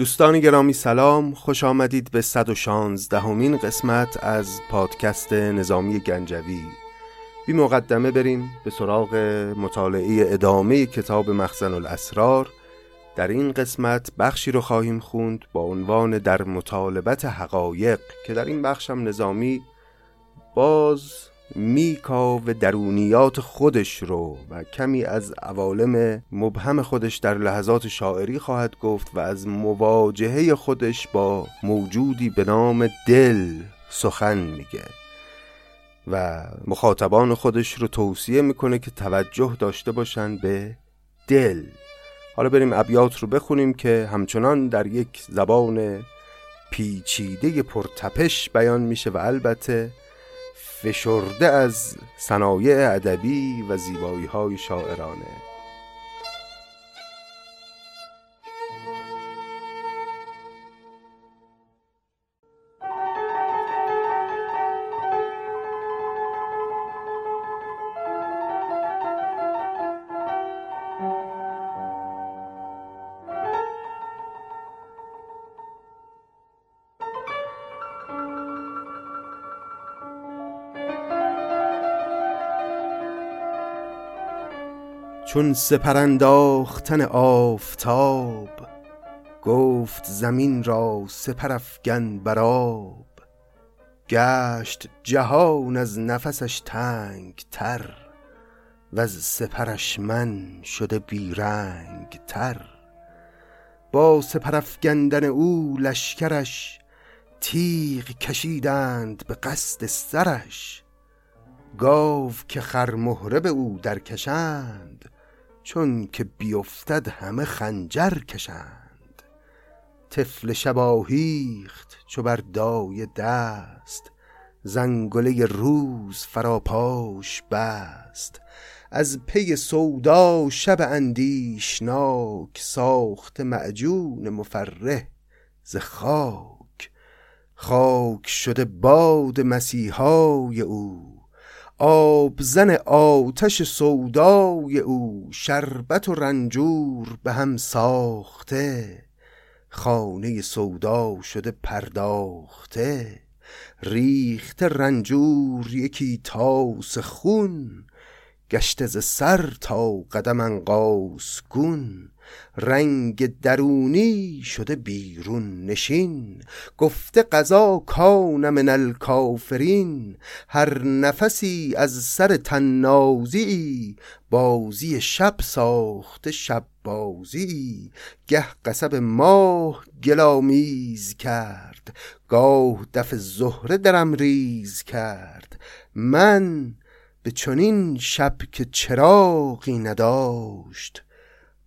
دوستان گرامی سلام. خوش آمدید به 116 همین قسمت از پادکست نظامی گنجوی. بی مقدمه بریم به سراغ مطالعه ادامه کتاب مخزن الاسرار. در این قسمت بخشی رو خواهیم خوند با عنوان در مطالبت حقایق که در این بخشم نظامی باز میکا و درونیات خودش رو و کمی از عوالم مبهم خودش در لحظات شاعری خواهد گفت و از مواجهه خودش با موجودی به نام دل سخن میگه. و مخاطبان خودش رو توصیه می‌کنه که توجه داشته باشن به دل. حالا بریم ابیات رو بخونیم که همچنان در یک زبان پیچیده پرتپش بیان میشه و البته فشرده از صنایع ادبی و زیبایی های شاعرانه. چون سپرانداختن آفتاب گفت زمین را سپرافگن براب گشت جهان از نفسش تنگ تر و از سپرش من شده بیرنگ تر با سپرافگندن او لشکرش تیغ کشیدند به قصد سرش. گاو که خرمهره به او درکشند چون که بیفتد همه خنجر کشند. طفل شباهیخت چو بر دای دست زنگله روز فراپاش بست. از پی سودا شب اندیشناک ساخت معجون مفرح ز خاک. خاک شده باد مسیحای او آبزن آتش سودای او شربت و رنجور به هم ساخته. خانه سودا شده پرداخته. ریخته رنجور یکی تاس خون. گشته ز سر تا قدم انقاس گون. رنگ درونی شده بیرون نشین. گفته قضا کان من الکافرین. هر نفسی از سر تنازی بازی شب ساخته شب بازی گه قصب ماه گلامیز کرد. گاه دف زهره درم ریز کرد. من به چنین شب که چراغی نداشت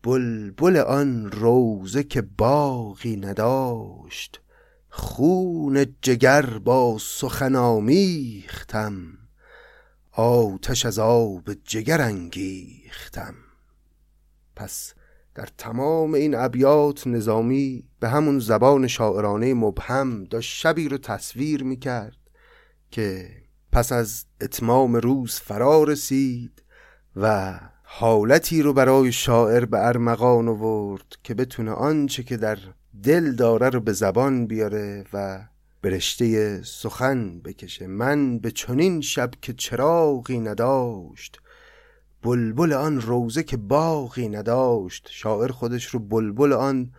بلبل آن روزه که باغی نداشت خون جگر با سخن آمیختم آتش از آب جگر انگیختم. پس در تمام این ابیات نظامی به همون زبان شاعرانه مبهم داشت شبی رو تصویر می‌کرد که پس از اتمام روز فرا رسید و حالتی رو برای شاعر به ارمغان آورد که بتونه آنچه که در دل داره رو به زبان بیاره و برشته سخن بکشه. من به چنین شب که چراغی نداشت بلبل آن روزه که باغی نداشت. شاعر خودش رو بلبل آن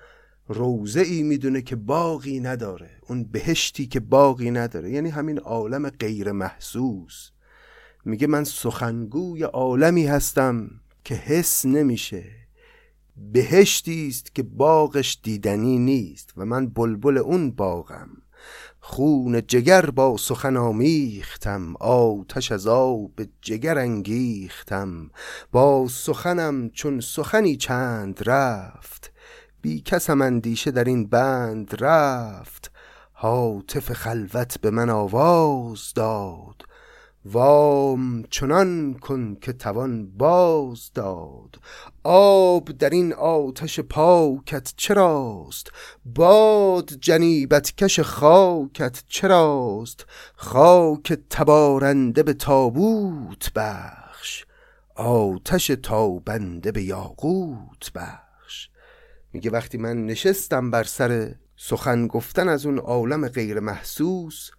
روزه ای می‌دونه که باغی نداره اون بهشتی که باغی نداره. یعنی همین عالم غیر محسوس میگه من سخنگوی عالمی هستم. که حس نمیشه. بهشتی است که باغش دیدنی نیست و من بلبل اون باغم. خون جگر با سخن آمیختم آتش از آب جگر انگیختم. با سخنم چون سخنی چند رفت بی کسم اندیشه در این بند رفت. حاطف خلوت به من آواز داد وام چنان کن که توان باز داد. آب در این آتش پاکت چراست؟ باد جنیبت کش خاکت چراست؟ خاک تبارنده به تابوت بخش. آتش تابنده به یاقوت بخش. میگه وقتی من نشستم بر سر سخن گفتن از اون عالم غیر محسوس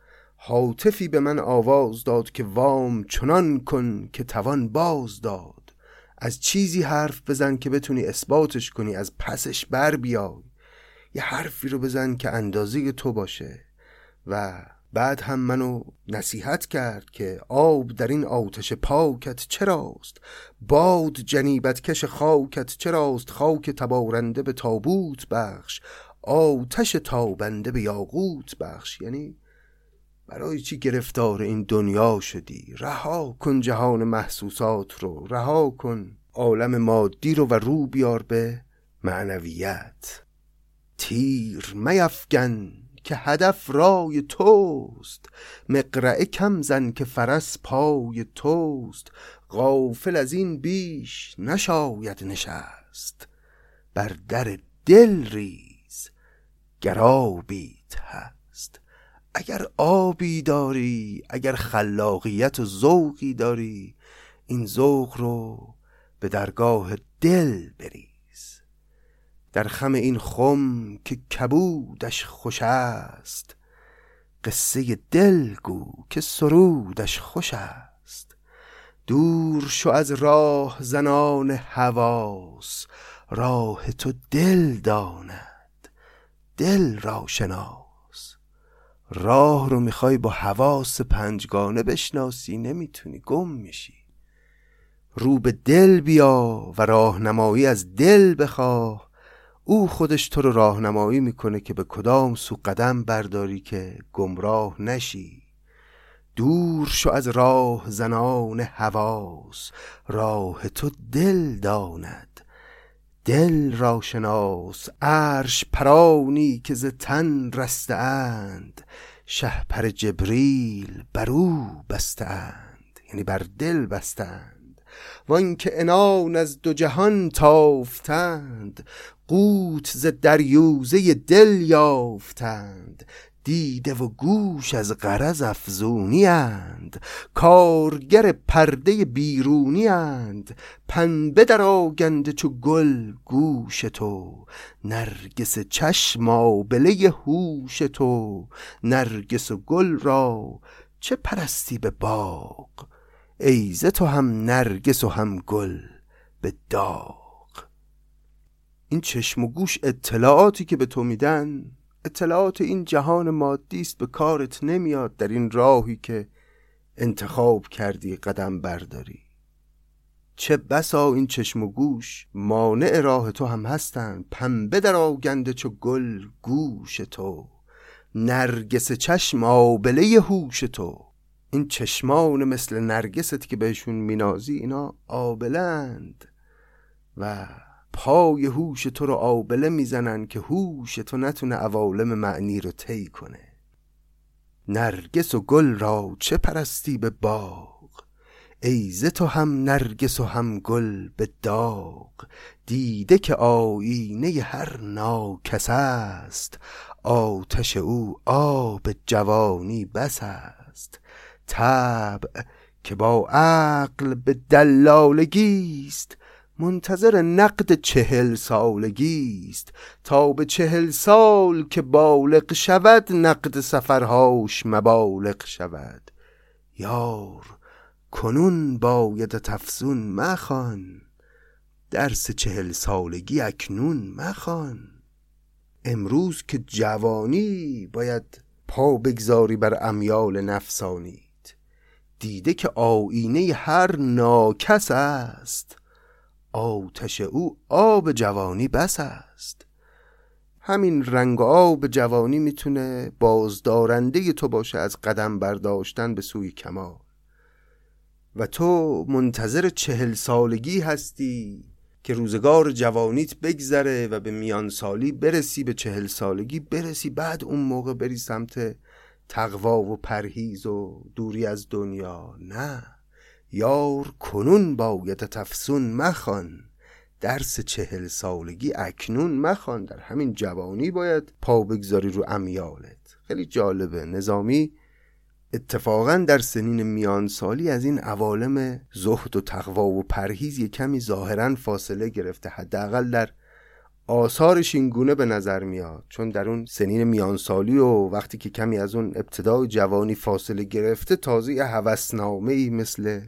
حاطفی به من آواز داد که وام چنان کن که توان باز داد. از چیزی حرف بزن که بتونی اثباتش کنی از پسش بر بیای. یه حرفی رو بزن که اندازه تو باشه. و بعد هم منو نصیحت کرد که آب در این آتش پاکت چراست؟ باد جنیبت کش خاکت چراست؟ خاک تبارنده به تابوت بخش آتش تابنده به یاقوت بخش. یعنی برای چی گرفتار این دنیا شدی؟ رها کن جهان محسوسات رو رها کن عالم مادی رو و رو بیار به معنویت. تیر میفگن که هدف رای توست مقرعه کم زن که فرس پای توست. غافل از این بیش نشاید نشست بر در دل ریز گرابیت هست. اگر آبی داری اگر خلاقیت و ذوقی داری این ذوق رو به درگاه دل بری در خم این خم که کبودش خوش است قصه دل گو که سرودش خوش است. دور شو از راه زنان حواس راه تو دل داند. دل را شناس. راه رو می‌خوای با حواس پنجگانه بشناسی نمی‌تونی. گم میشی. رو به دل بیا و راهنمایی از دل بخواه. او خودش تو رو راهنمایی می‌کنه که به کدام سو قدم برداری که گمراه نشی. دور شو از راه زنان حواس. راه تو دل داند. دل را شناس عرش پرانی که ز تن رسته اند شهپر جبریل بر او بسته اند یعنی بر دل بستند وان که انان از دو جهان تافتند قوت ز دریوزه دل یافتند. دیده و گوش از غرض افزونی اند. کارگر پرده بیرونی اند. پنبه در آگنده چو گل گوش تو. نرگس چشم آبله هوش تو. نرگس و گل را چه پرستی به باغ؟ ایزه تو هم نرگس و هم گل به داغ. این چشم و گوش اطلاعاتی که به تو میدن اطلاعات این جهان مادی است به کارت نمیاد در این راهی که انتخاب کردی قدم برداری. چه بسا این چشم و گوش مانع راه تو هم هستند. پنبه در آگنده چو گل گوش تو. نرگس چشم آبله هوش تو. این چشمان مثل نرگست که بهشون مینازی اینا آبلند و پای هوش تو رو آبله می‌زنن که هوش تو نتونه عوالم معنی رو طی کنه. نرگس و گل را چه پرستی به باغ؟ ای تو هم نرگس و هم گل به داغ. دیده که آینه هر ناکس است آتش او آب جوانی بس است. طبع که با عقل به دلالگیست منتظر نقد چهل سالگی است. تا به چهل سال که بالغ شود نقد سفرهاش مبالغ شود. یار کنون باید تفسون مخوان. درس چهل سالگی اکنون مخوان. امروز که جوانی باید پا بگذاری بر امیال نفسانیت. دیده که آینه هر ناکس است. آتش او آب جوانی بس است. همین رنگ آب جوانی می‌تونه بازدارنده تو باشه از قدم برداشتن به سوی کمال. و تو منتظر چهل سالگی هستی که روزگار جوانیت بگذره و به میان سالی برسی به چهل سالگی برسی بعد اون موقع بری سمت تقوا و پرهیز و دوری از دنیا. نه. یار کنون باید تفسون مخوان درس چهل سالگی اکنون مخوان. در همین جوانی باید پا بگذاری رو امیالت. خیلی جالبه. نظامی اتفاقا در سنین میان سالی از این عوالم زهد و تقوا و پرهیز یه کمی ظاهرا فاصله گرفته. حداقل در آثارش این گونه به نظر میاد. چون در اون سنین میانسالی و وقتی که کمی از اون ابتدای جوانی فاصله گرفته تازه یه ای مثل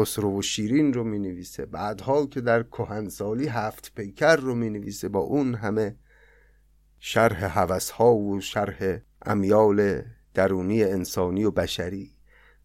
خسرو و شیرین رو می نویسه بعدها که در کهنسالی هفت پیکر رو می نویسه با اون همه شرح حوث ها و شرح امیال درونی انسانی و بشری.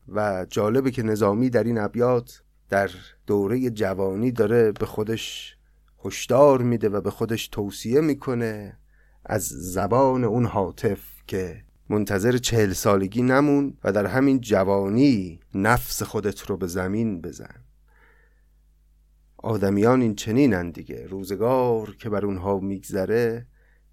و جالبه که نظامی در این ابیات در دوره جوانی داره به خودش هشدار میده و به خودش توصیه می‌کنه از زبان اون حاطف که منتظر چهل سالگی نمون و در همین جوانی نفس خودت رو به زمین بزن. آدمیان این چنینن دیگه. روزگار که بر اونها میگذره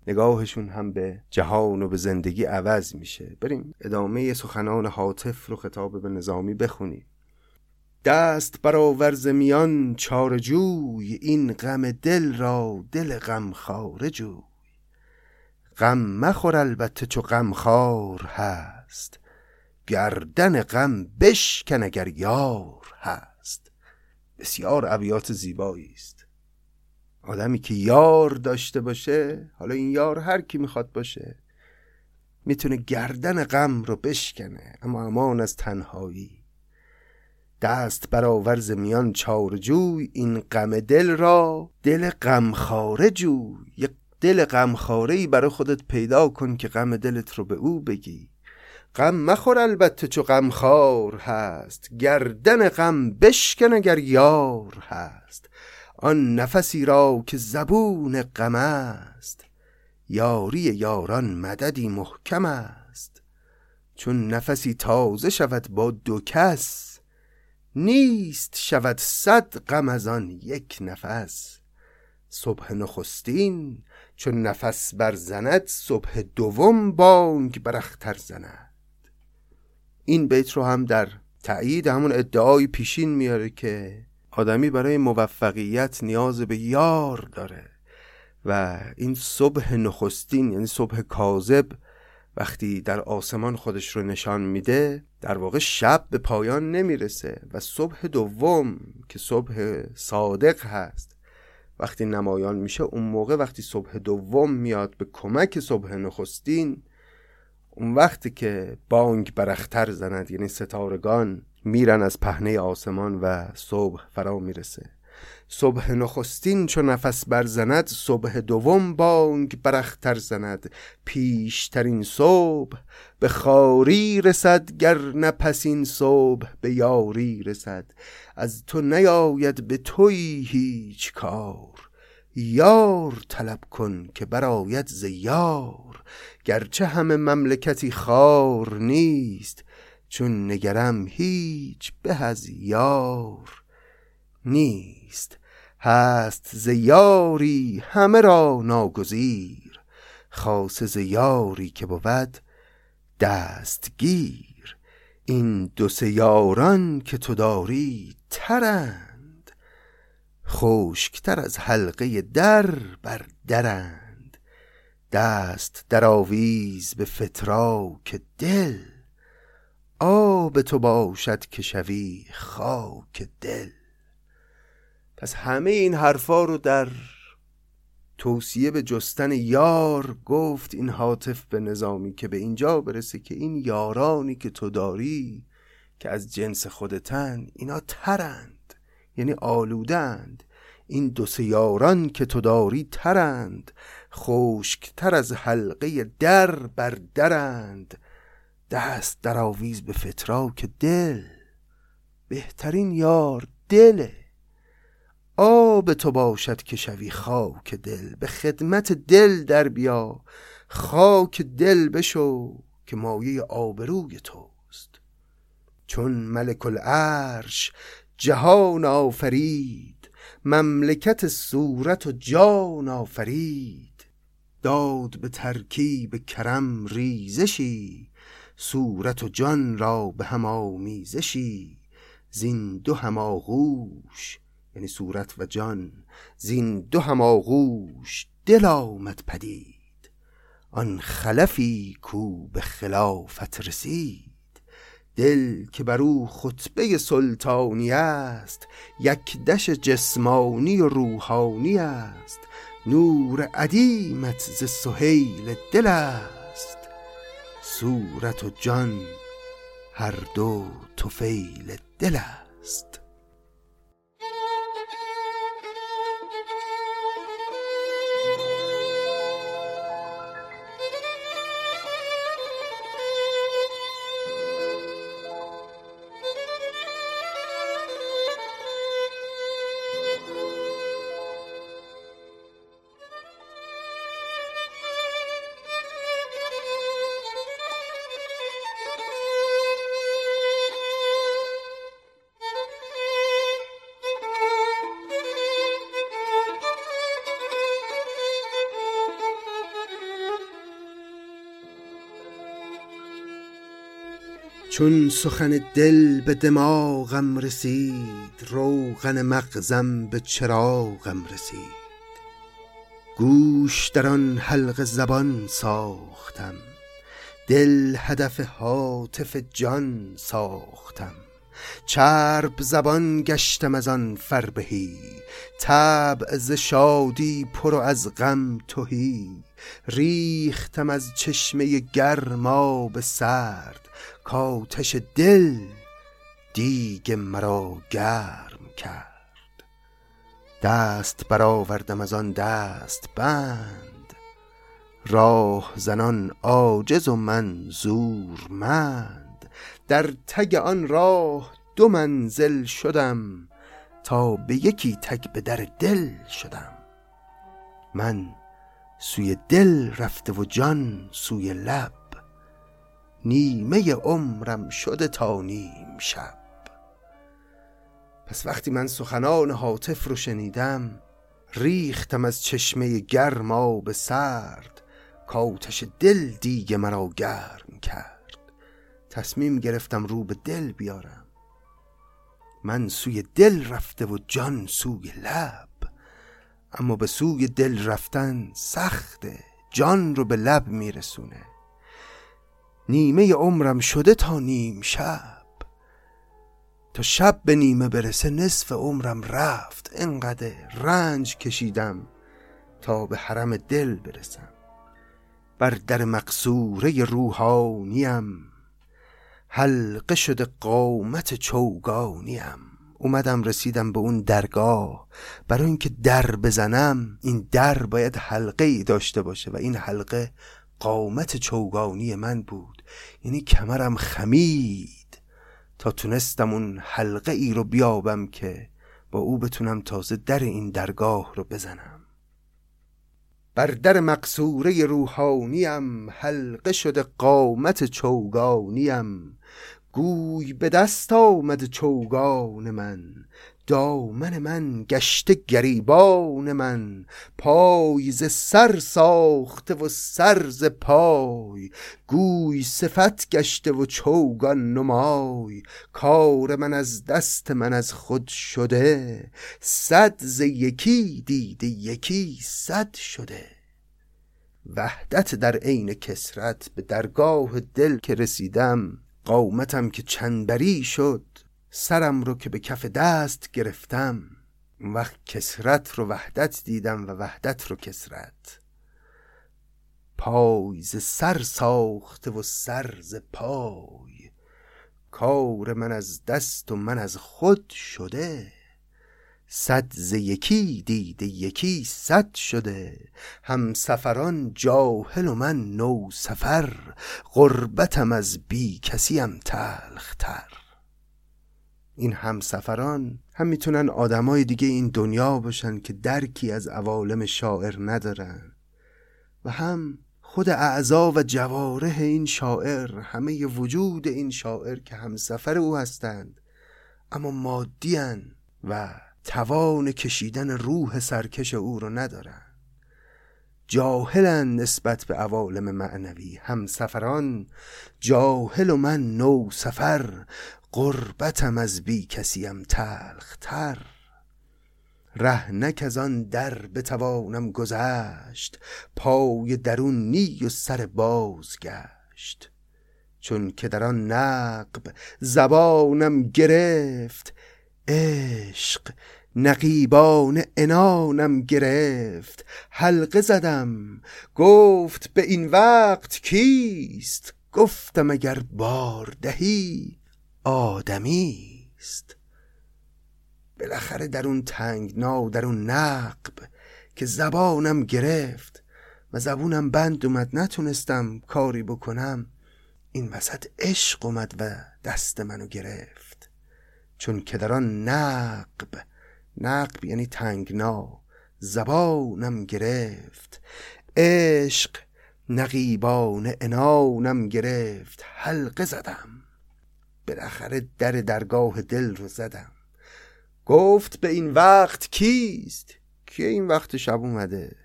نگاهشون هم به جهان و به زندگی عوض میشه. بریم ادامه سخنان حاطف رو خطاب به نظامی بخونیم. دست برآور میان چارجوی این غم دل را دل غم خاره جوی. غم مخور البته چو غم خار هست. گردن غم بشکن اگر یار هست. بسیار ابیات زیبایی است. آدمی که یار داشته باشه حالا این یار هر کی می‌خواد باشه می‌تونه گردن غم رو بشکنه اما امان از تنهایی. دست برآور میان چارجوی این غم دل را دل غمخواره جوی. یک دل غمخواره ای برای خودت پیدا کن که غم دلت رو به او بگی. غم مخور البته چو غمخوار هست گردن غم بشکن اگر یار هست. آن نفسی را که زبون غم است یاری یاران مددی محکم است. چون نفسی تازه شود با دو کس نیست شود صد غم از آن یک نفس. صبح نخستین چون نفس برزند صبح دوم بانگ برختر زند. این بیت رو هم در تایید همون ادعای پیشین میاره که آدمی برای موفقیت نیاز به یار داره و این صبح نخستین یعنی صبح کاذب وقتی در آسمان خودش رو نشان میده در واقع شب به پایان نمی‌رسه و صبح دوم که صبح صادق هست وقتی نمایان میشه اون موقع وقتی صبح دوم میاد به کمک صبح نخستین اون وقتی که بانگ برختر زند یعنی ستارگان میرن از پهنه آسمان و صبح فرا می‌رسه. صبح نخستین چو نفس برزند صبح دوم بانگ برختر زند. پیشترین صبح به خاری رسد گر نپسین صبح به یاری رسد. از تو نیاید به توی هیچ کار. یار طلب کن که براید ز یار. گرچه همه مملکتی خار نیست چون نگرم هیچ به از یار نیست. هست زیاری همه را ناگزیر خاص زیاری که بود دستگیر. این دو سیاران که تو داری ترند. خشکتر از حلقه در بر درند. دست در آویز به فتراک دل. آب تو باشد که شوی خاک دل. پس همه این حرفا رو در توصیه به جستن یار گفت این حاطف به نظامی که به اینجا برسه که این یارانی که تو داری که از جنس خودتن اینا ترند. یعنی آلودند. این دو یاران که تو داری ترند خشکتر از حلقه در بر درند. دست در آویز به فتراک دل بهترین یار دله. آب تو باشد که شوی خاک دل به خدمت دل در بیا. خاک دل بشو که مایه آبروی توست. چون ملک العرش جهان آفرید مملکت صورت و جان آفرید. داد به ترکیب کرم ریزشی صورت و جان را به هم آمیزشی. زین دو هماغوش یعنی صورت و جان زین دو هماغوش دل آمد پدید. آن خلفی کو به خلافت رسید. دل که بر او خطبه سلطانی است یک دش جسمانی و روحانی است. نور عدیمت ز سهیل دل است. صورت و جان هر دو توفیل دل است. چون سخن دل به دماغم رسید روغن مغزم به چراغم رسید. گوش در آن حلق زبان ساختم دل هدف حاطف جان ساختم. چرب زبان گشتم از آن فربهی طبع ز شادی پر و از غم تهی. ریختم از چشمه گرما به سرد کاتش دل دیگ مرا گرم کرد. دست برآوردم از آن دست بند. راه زنان عاجز و من زورمند در تگ آن راه دو منزل شدم تا به یکی تگ به در دل شدم. من سوی دل رفته و جان سوی لب نیمه عمرم شده تا نیم شب. پس وقتی من سخنان حاطف رو شنیدم ریختم از چشمه گرما به سرد کاتش دل دیگه مرا گرم کرد. تصمیم گرفتم رو به دل بیارم. من سوی دل رفته و جان سوی لب اما به سوی دل رفتن سخته جان رو به لب میرسونه. نیمه عمرم شده تا نیم شب. تا شب به نیمه برسه نصف عمرم رفت. انقدر رنج کشیدم تا به حرم دل برسم. بر در مقصوره روحانیم. حلقه شده قامت چوگانیم. اومدم رسیدم به اون درگاه. برای اینکه در بزنم این در باید حلقه ای داشته باشه و این حلقه قامت چوگانی من بود. یعنی کمرم خمید. تا تونستم اون حلقه ای رو بیابم که با او بتونم تازه در این درگاه رو بزنم. بر در مقصوره روحانیم حلقه شده قامت چوگانیم. گوی به دست آمد چوگان من. دامن من گشته گریبان من پای ز سر ساخته و سر ز پای گوی صفت گشته و چوگان نمای کار من از دست من از خود شده صد ز یکی دیده یکی صد شده. وحدت در عین کسرت به درگاه دل که رسیدم قامتم که چنبری شد سرم رو که به کف دست گرفتم. وقت کسرت رو وحدت دیدم و وحدت رو کسرت. پای ز سر ساخته و سر ز پای. کار من از دست و من از خود شده. صد ز یکی دیده یکی صد شده. هم سفران جاهل و من نو سفر. غربتم از بی کسیم تلختر. این همسفران هم می‌تونن آدمای دیگه این دنیا باشن که درکی از عوالم شاعر ندارن. و هم خود اعضا و جواره این شاعر همه وجود این شاعر که همسفر او هستند اما مادیان و توان کشیدن روح سرکش او رو ندارن. جاهلن نسبت به عوالم معنوی همسفران جاهل و من نو سفر قربتم از بی کسیم تلختر. ره نک از آن در بتوانم گذشت پای درون نی و سر باز گشت چون که در آن نقب زبانم گرفت عشق نقیبان انانم گرفت. حلقه زدم گفت به این وقت کیست؟ گفتم اگر بار دهی آدمیست بالاخره در اون تنگنا در اون نقب که زبانم گرفت و زبونم بند اومد نتونستم کاری بکنم این وسط عشق اومد و دست منو گرفت. چون که در آن نقب نقب یعنی تنگنا زبانم گرفت. عشق نقیبان انانم گرفت حلقه زدم. بالاخره در درگاه دل رو زدم. گفت به این وقت کیست؟ که این وقت شب اومده؟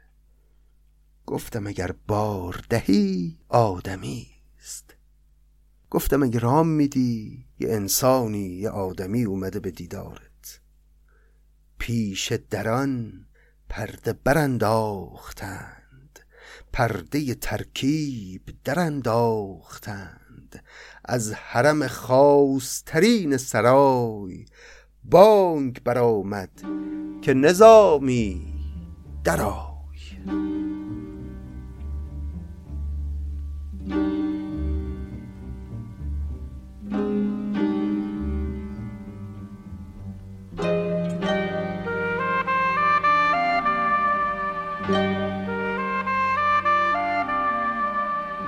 گفتم اگر بار دهی آدمی است. گفتم اگر رام میدی یه انسانی یه آدمی اومده به دیدارت. پیش دران پرده برانداختند. پرده ترکیب درانداختند. از حرم خاصترین سرای بانگ برآمد که نظامی درای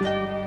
از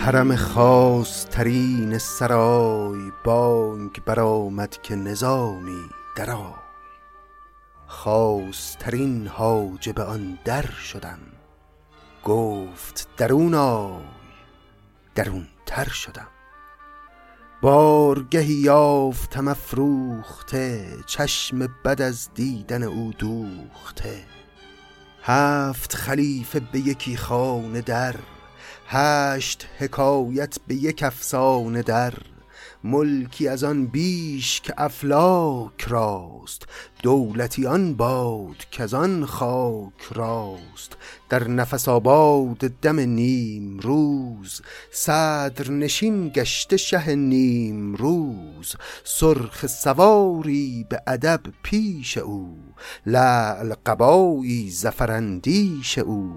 حرم خاص ترین سرای بانگ برآمد که نظامی درآی خاص ترین حاجب آن در شدم. گفت درون آی درون تر شدم. بارگهی یافتم افروخته چشم بد از دیدن او دوخته. هفت خلیفه به یکی خانه در هشت حکایت به یک افسانه در ملکی از آن بیش که افلاک راست. دولتی آن باد که آن خاک راست. در نفس آباد دم نیم روز صدر نشین گشته شه نیم روز سرخ سواری به ادب پیش او. لعل قبایی زفرندیش او.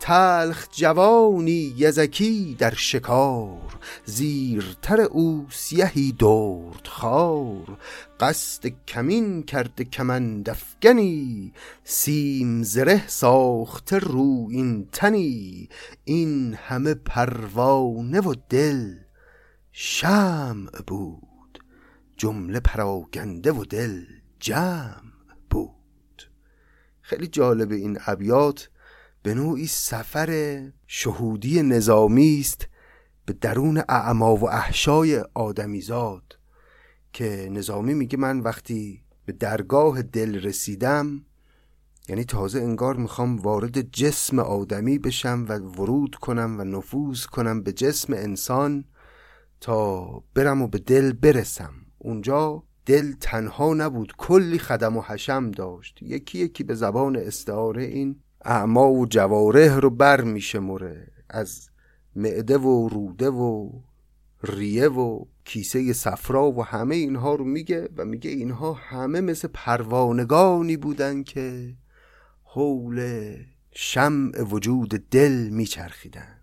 تلخ جوانی یزکی در شکار. زیرتر او سیهی درد خار قصد کمین کرده کمند افگنی سیم زره ساخته رو این تنی. این همه پروانه و دل شمع بود جمله پراگنده و دل جمع بود. خیلی جالب این ابیات به نوعی سفر شهودی نظامی است به درون اعما و احشای آدمیزاد. که نظامی میگه من وقتی به درگاه دل رسیدم یعنی تازه انگار می‌خوام وارد جسم آدمی بشم و ورود کنم و نفوذ کنم به جسم انسان تا برم و به دل برسم. اونجا دل تنها نبود کلی خدم و حشم داشت. یکی یکی به زبان استعاره این اعما و جواره رو بر میشمره از معده و روده و ریه و کیسه صفرا و همه اینها رو میگه و میگه اینها همه مثل پروانگانی بودن که حول شمع وجود دل میچرخیدند.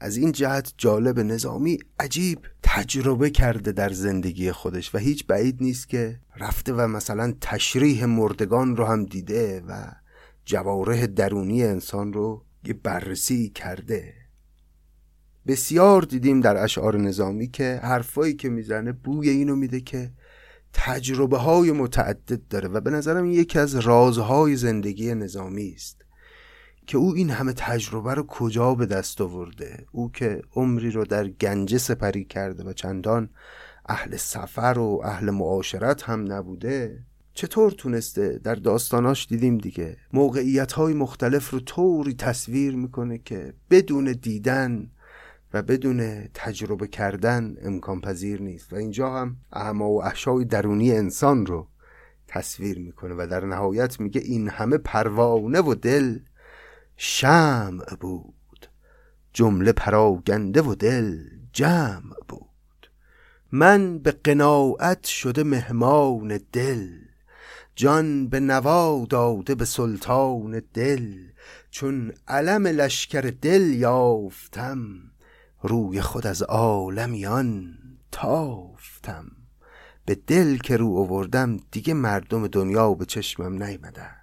از این جهت جالب نظامی عجیب تجربه کرده در زندگی خودش و هیچ بعید نیست که رفته و مثلا تشریح مردگان رو هم دیده و جواره درونی انسان رو یه بررسی کرده. بسیار دیدیم در اشعار نظامی که حرفایی که می‌زنه بوی اینو میده که تجربه های متعدد داره و به نظرم یکی از رازهای زندگی نظامی است که او این همه تجربه رو کجا به دست آورده؟ او که عمری رو در گنجه سپری کرده و چندان اهل سفر و اهل معاشرت هم نبوده چطور تونسته؟ در داستاناش دیدیم دیگه موقعیت های مختلف رو طوری تصویر می‌کنه که بدون دیدن و بدون تجربه کردن امکان پذیر نیست. و اینجا هم اعما و احشای درونی انسان رو تصویر می‌کنه و در نهایت میگه این همه پروانه و دل شمع بود. جمله پراگنده و دل جمع بود. من به قناعت شده مهمان دل. جان به نوا داده به سلطان دل. چون علم لشکر دل یافتم روی خود از عالمیان تافتم. به دل که رو آوردم دیگه مردم دنیا به چشمم نیمدن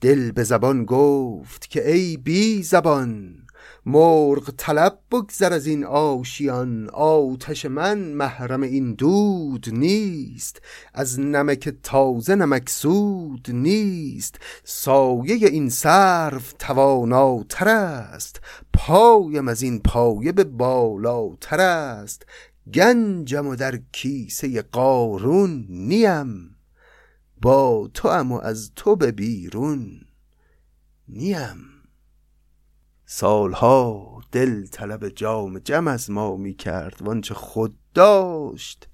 دل به زبان گفت که ای بی زبان مرغ طلب بگذر از این آشیان. آتش من محرم این دود نیست. از نمک تازه نمکسود نیست. سایه این صرف تواناتر است. پایم از این پایه به بالاتر است. گنجم و در کیسه قارون نیم. با تو و از تو به بیرون نیم. سالها دل طلب جام جم از ما می کرد وانچه خود داشت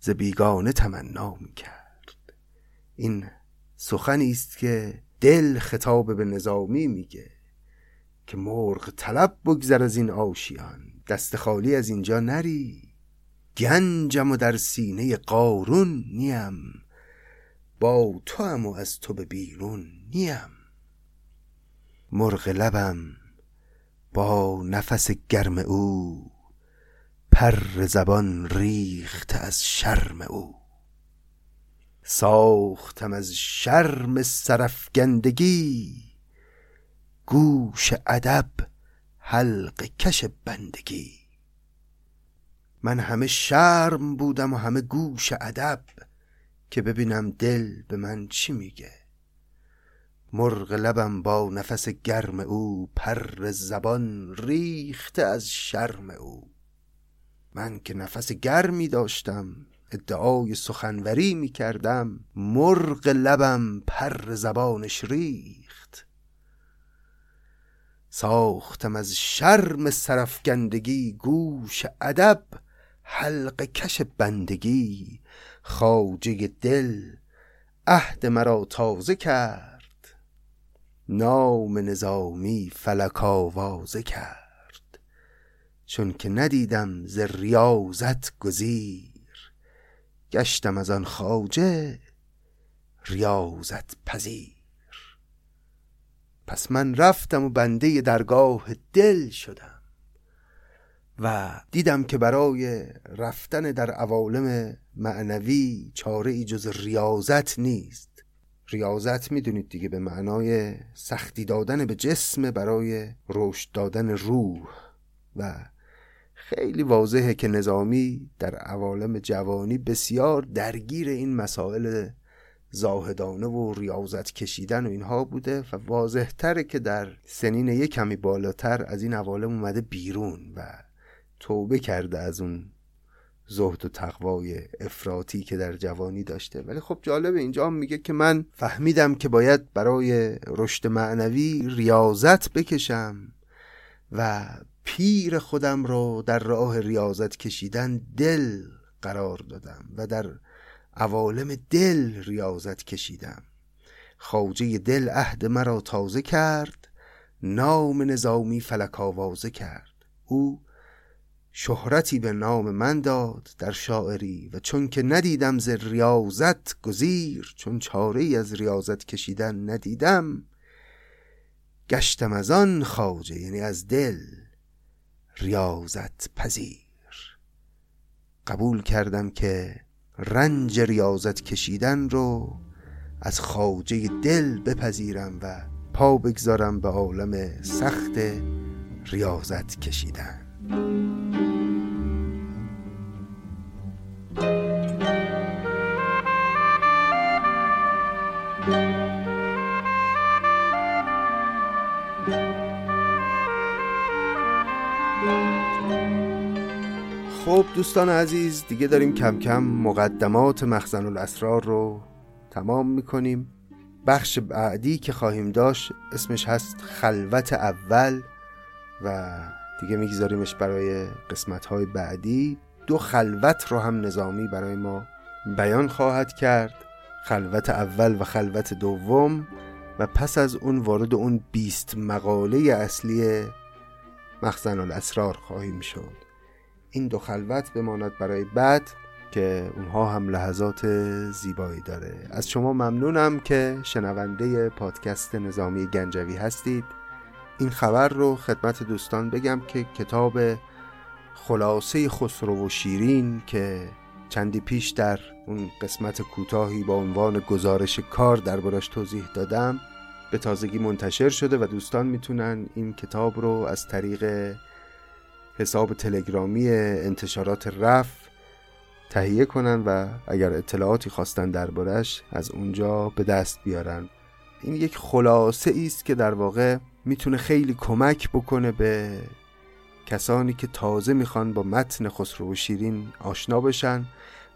ز بیگانه تمنا می کرد این سخنی است که دل خطاب به نظامی میگه که مرغ طلب بگذر از این آشیان دست خالی از اینجا نری. گنجم و در سینه قارون نیم با تو هم و از تو به بیرون نیم. مرغ لبم با نفس گرم او پر زبان ریخت از شرم او. ساختم از شرم سرفگندگی گوش ادب حلق کش بندگی. من همه شرم بودم و همه گوش ادب که ببینم دل به من چی میگه. مرغ لبم با نفس گرم او پر زبان ریخته از شرم او. من که نفس گرمی داشتم ادعای سخنوری می کردم مرغ لبم پر زبانش ریخت. ساختم از شرم سرفگندگی گوش ادب حلق کش بندگی خواجه دل عهد مرا تازه کرد. نام نظامی فلک آوازه کرد. چون که ندیدم ز ریاضت گزیر گشتم از آن خواجه ریاضت پذیر. پس من رفتم و بنده درگاه دل شدم و دیدم که برای رفتن در عوالم معنوی چاره ای جز ریاضت نیست. ریاضت می‌دونید دیگه به معنای سختی دادن به جسم برای رشد دادن روح. و خیلی واضحه که نظامی در عوالم جوانی بسیار درگیر این مسائل زاهدانه و ریاضت کشیدن و اینها بوده و واضح تره که در سنین یک کمی بالاتر از این عوالم اومده بیرون و توبه کرده از اون زهد و تقوای افراطی که در جوانی داشته. ولی خب جالب اینجا میگه که من فهمیدم که باید برای رشد معنوی ریاضت بکشم و پیر خودم رو در راه ریاضت کشیدن دل قرار دادم و در عوالم دل ریاضت کشیدم. خواجه دل عهد مرا تازه کرد نام نظامی فلک آوازه کرد. او شهرتی به نام من داد در شاعری و چون که ندیدم ز ریاضت گزیر چون چاره از ریاضت کشیدن ندیدم گشتم از آن خواجه یعنی از دل ریاضت پذیر. قبول کردم که رنج ریاضت کشیدن رو از خواجه دل بپذیرم و پا بگذارم به عالم سخت ریاضت کشیدن. دوستان عزیز دیگه داریم کم کم مقدمات مخزن الاسرار رو تمام می‌کنیم. بخش بعدی که خواهیم داشت اسمش هست خلوت اول و دیگه میگذاریمش برای قسمت های بعدی. دو خلوت رو هم نظامی برای ما بیان خواهد کرد خلوت اول و خلوت دوم. و پس از اون وارد اون بیست مقاله اصلی مخزن الاسرار خواهیم شد. این دو خلوت بماند برای بعد که اونها هم لحظات زیبایی داره. از شما ممنونم که شنونده پادکست نظامی گنجوی هستید. این خبر رو خدمت دوستان بگم که کتاب خلاصه خسرو و شیرین که چندی پیش در اون قسمت کوتاهی با عنوان گزارش کار دربارش توضیح دادم به تازگی منتشر شده و دوستان می‌تونن این کتاب رو از طریق حساب تلگرامی انتشارات رف تهیه کنن و اگر اطلاعاتی خواستن دربارش از اونجا به دست بیارن. این یک خلاصه است که در واقع می‌تونه خیلی کمک بکنه به کسانی که تازه می‌خوان با متن خسرو و شیرین آشنا بشن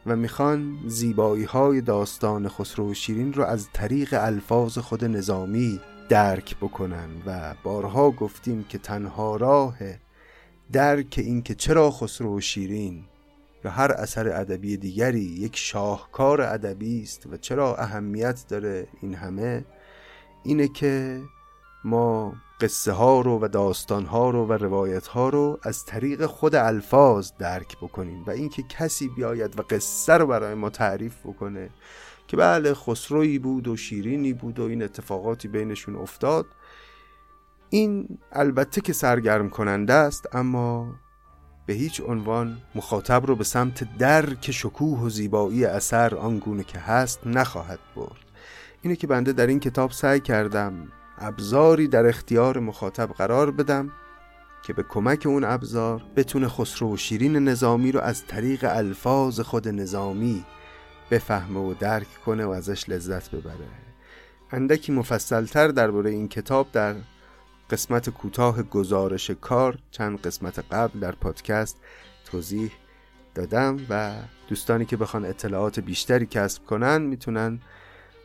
و می‌خوان زیبایی های داستان خسرو و شیرین رو از طریق الفاظ خود نظامی درک بکنن. و بارها گفتیم که تنها راه درک این که چرا خسرو و شیرین یا هر اثر ادبی دیگری یک شاهکار ادبی است و چرا اهمیت داره این همه؟ اینه که ما قصه ها رو و داستان ها رو و روایت ها رو از طریق خود الفاظ درک بکنیم و اینکه کسی بیاید و قصه رو برای ما تعریف بکنه که بله خسروی بود و شیرینی بود و این اتفاقاتی بینشون افتاد. این البته که سرگرم کننده است اما به هیچ عنوان مخاطب رو به سمت درک شکوه و زیبایی اثر آنگونه که هست نخواهد برد. اینه که بنده در این کتاب سعی کردم ابزاری در اختیار مخاطب قرار بدم که به کمک اون ابزار بتونه خسرو و شیرین نظامی رو از طریق الفاظ خود نظامی بفهمه و درک کنه و ازش لذت ببره. اندکی مفصلتر درباره این کتاب در قسمت کوتاه گزارش کار چند قسمت قبل در پادکست توضیح دادم و دوستانی که بخوان اطلاعات بیشتری کسب کنن می‌تونن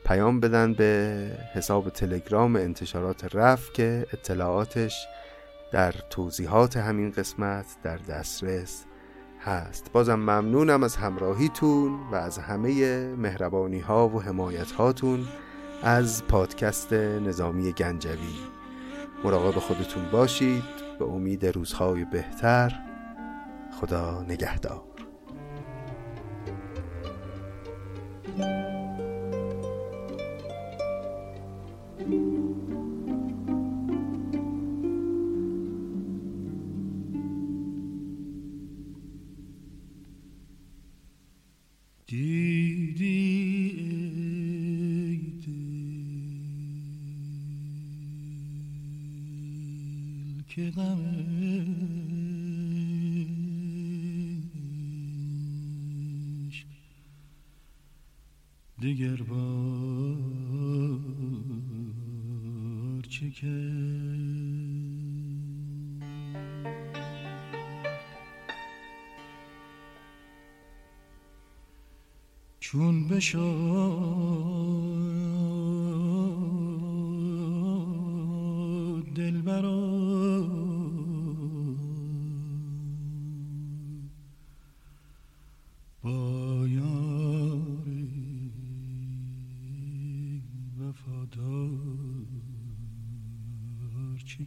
پیام بدن به حساب تلگرام انتشارات رف که اطلاعاتش در توضیحات همین قسمت در دسترس هست. بازم ممنونم از همراهیتون و از همه مهربانی ها و حمایت هاتون از پادکست نظامی گنجوی. مراقب خودتون باشید. به امید روزهای بهتر. خدا نگهدار. دیدی که غم دیگر بار چکه چون بشد چه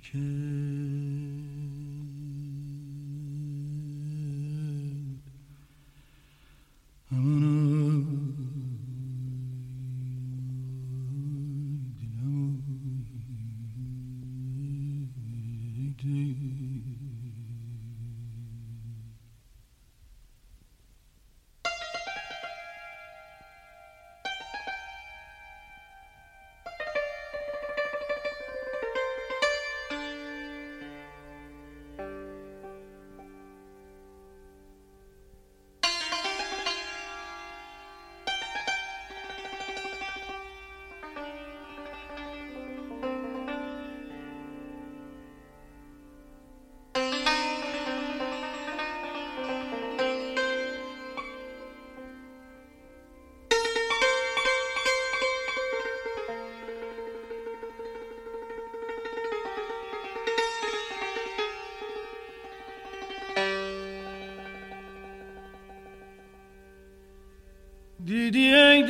دیدی ای دل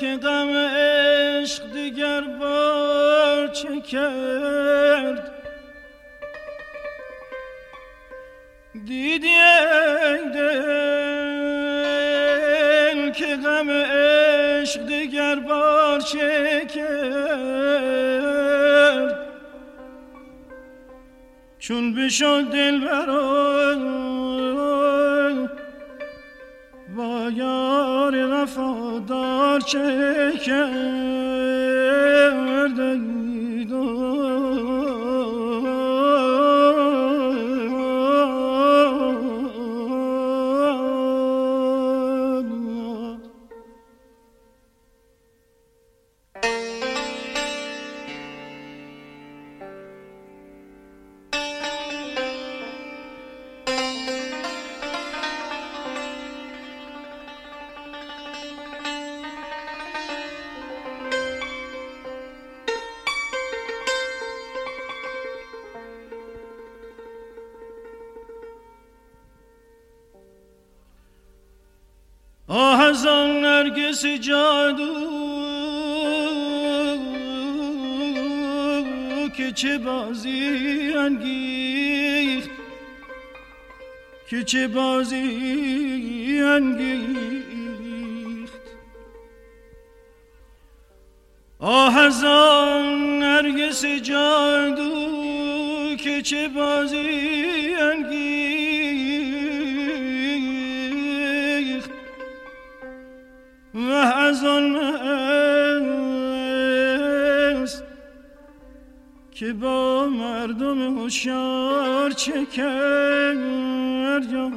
که غم عشق دیگر بار چه کرد دیدی دل که غم عشق دیگر بار چه کرد چون بشد دل برای çekerdim چه بازی هوشیار چه کرد عشق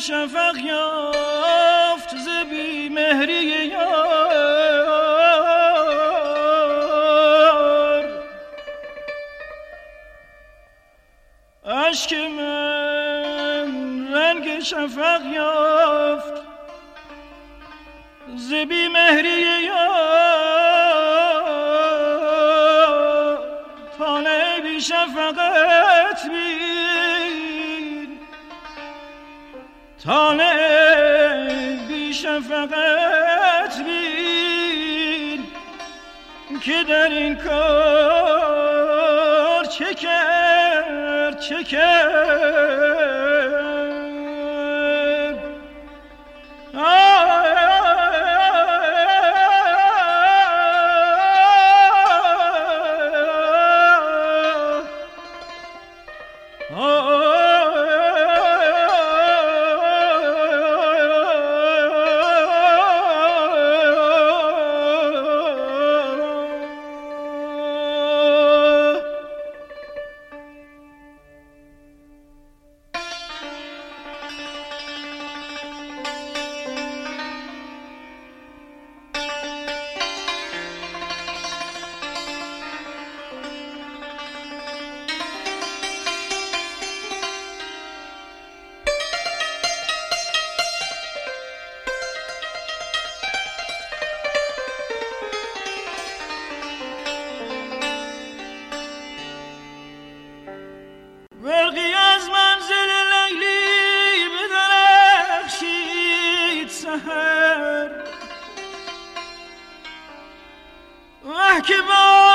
شفق یافت زبی مهری یار. عشق من رنگ شفق یافت زبی مهری یار. تانه بی شفقت بین تانه بی شفقت بین. که در این کار چه کرد چه کرد؟ که با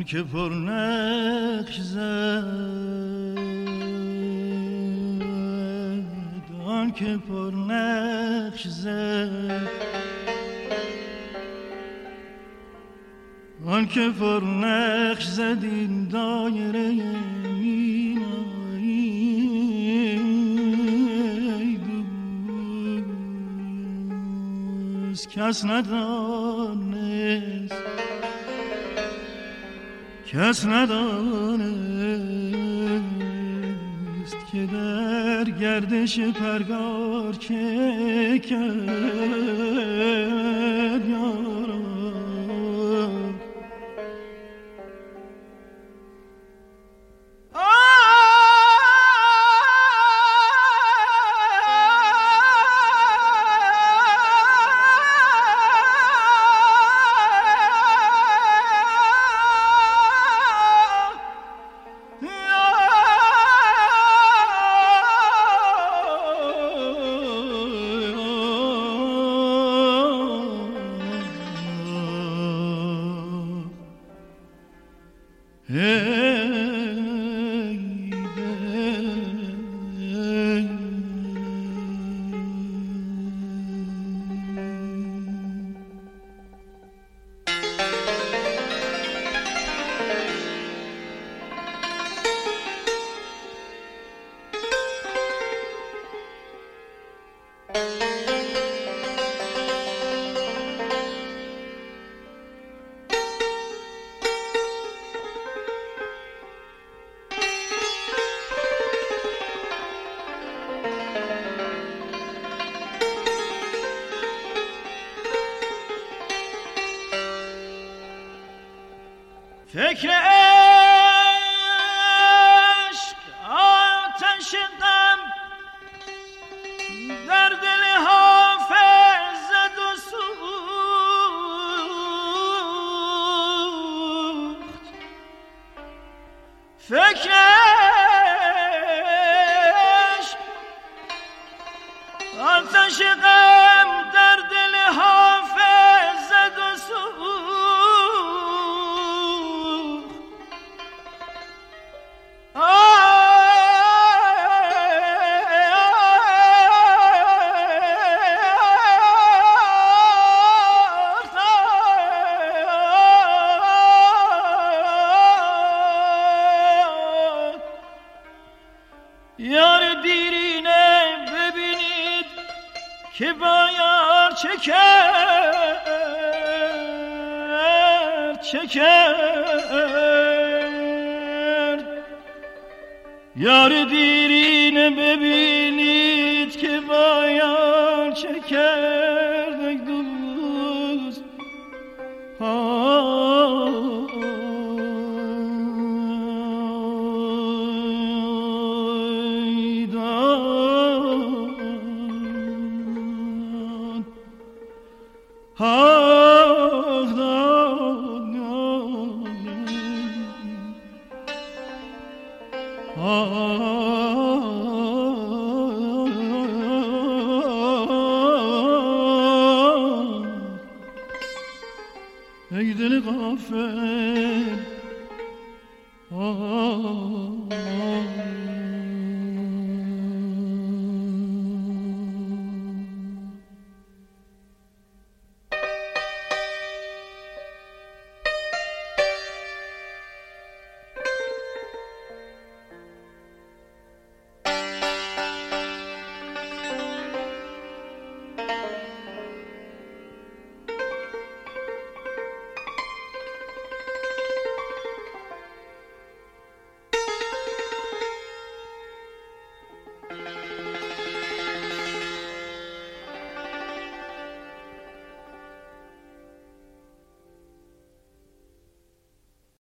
آن که پر نقش زد آن که پر نقش زد آن که پر نقش زد این دایره کس ندانست کس ندانست که در گردش پرگار که کرد. شاء یار دیرین ببینید که باید چه کرد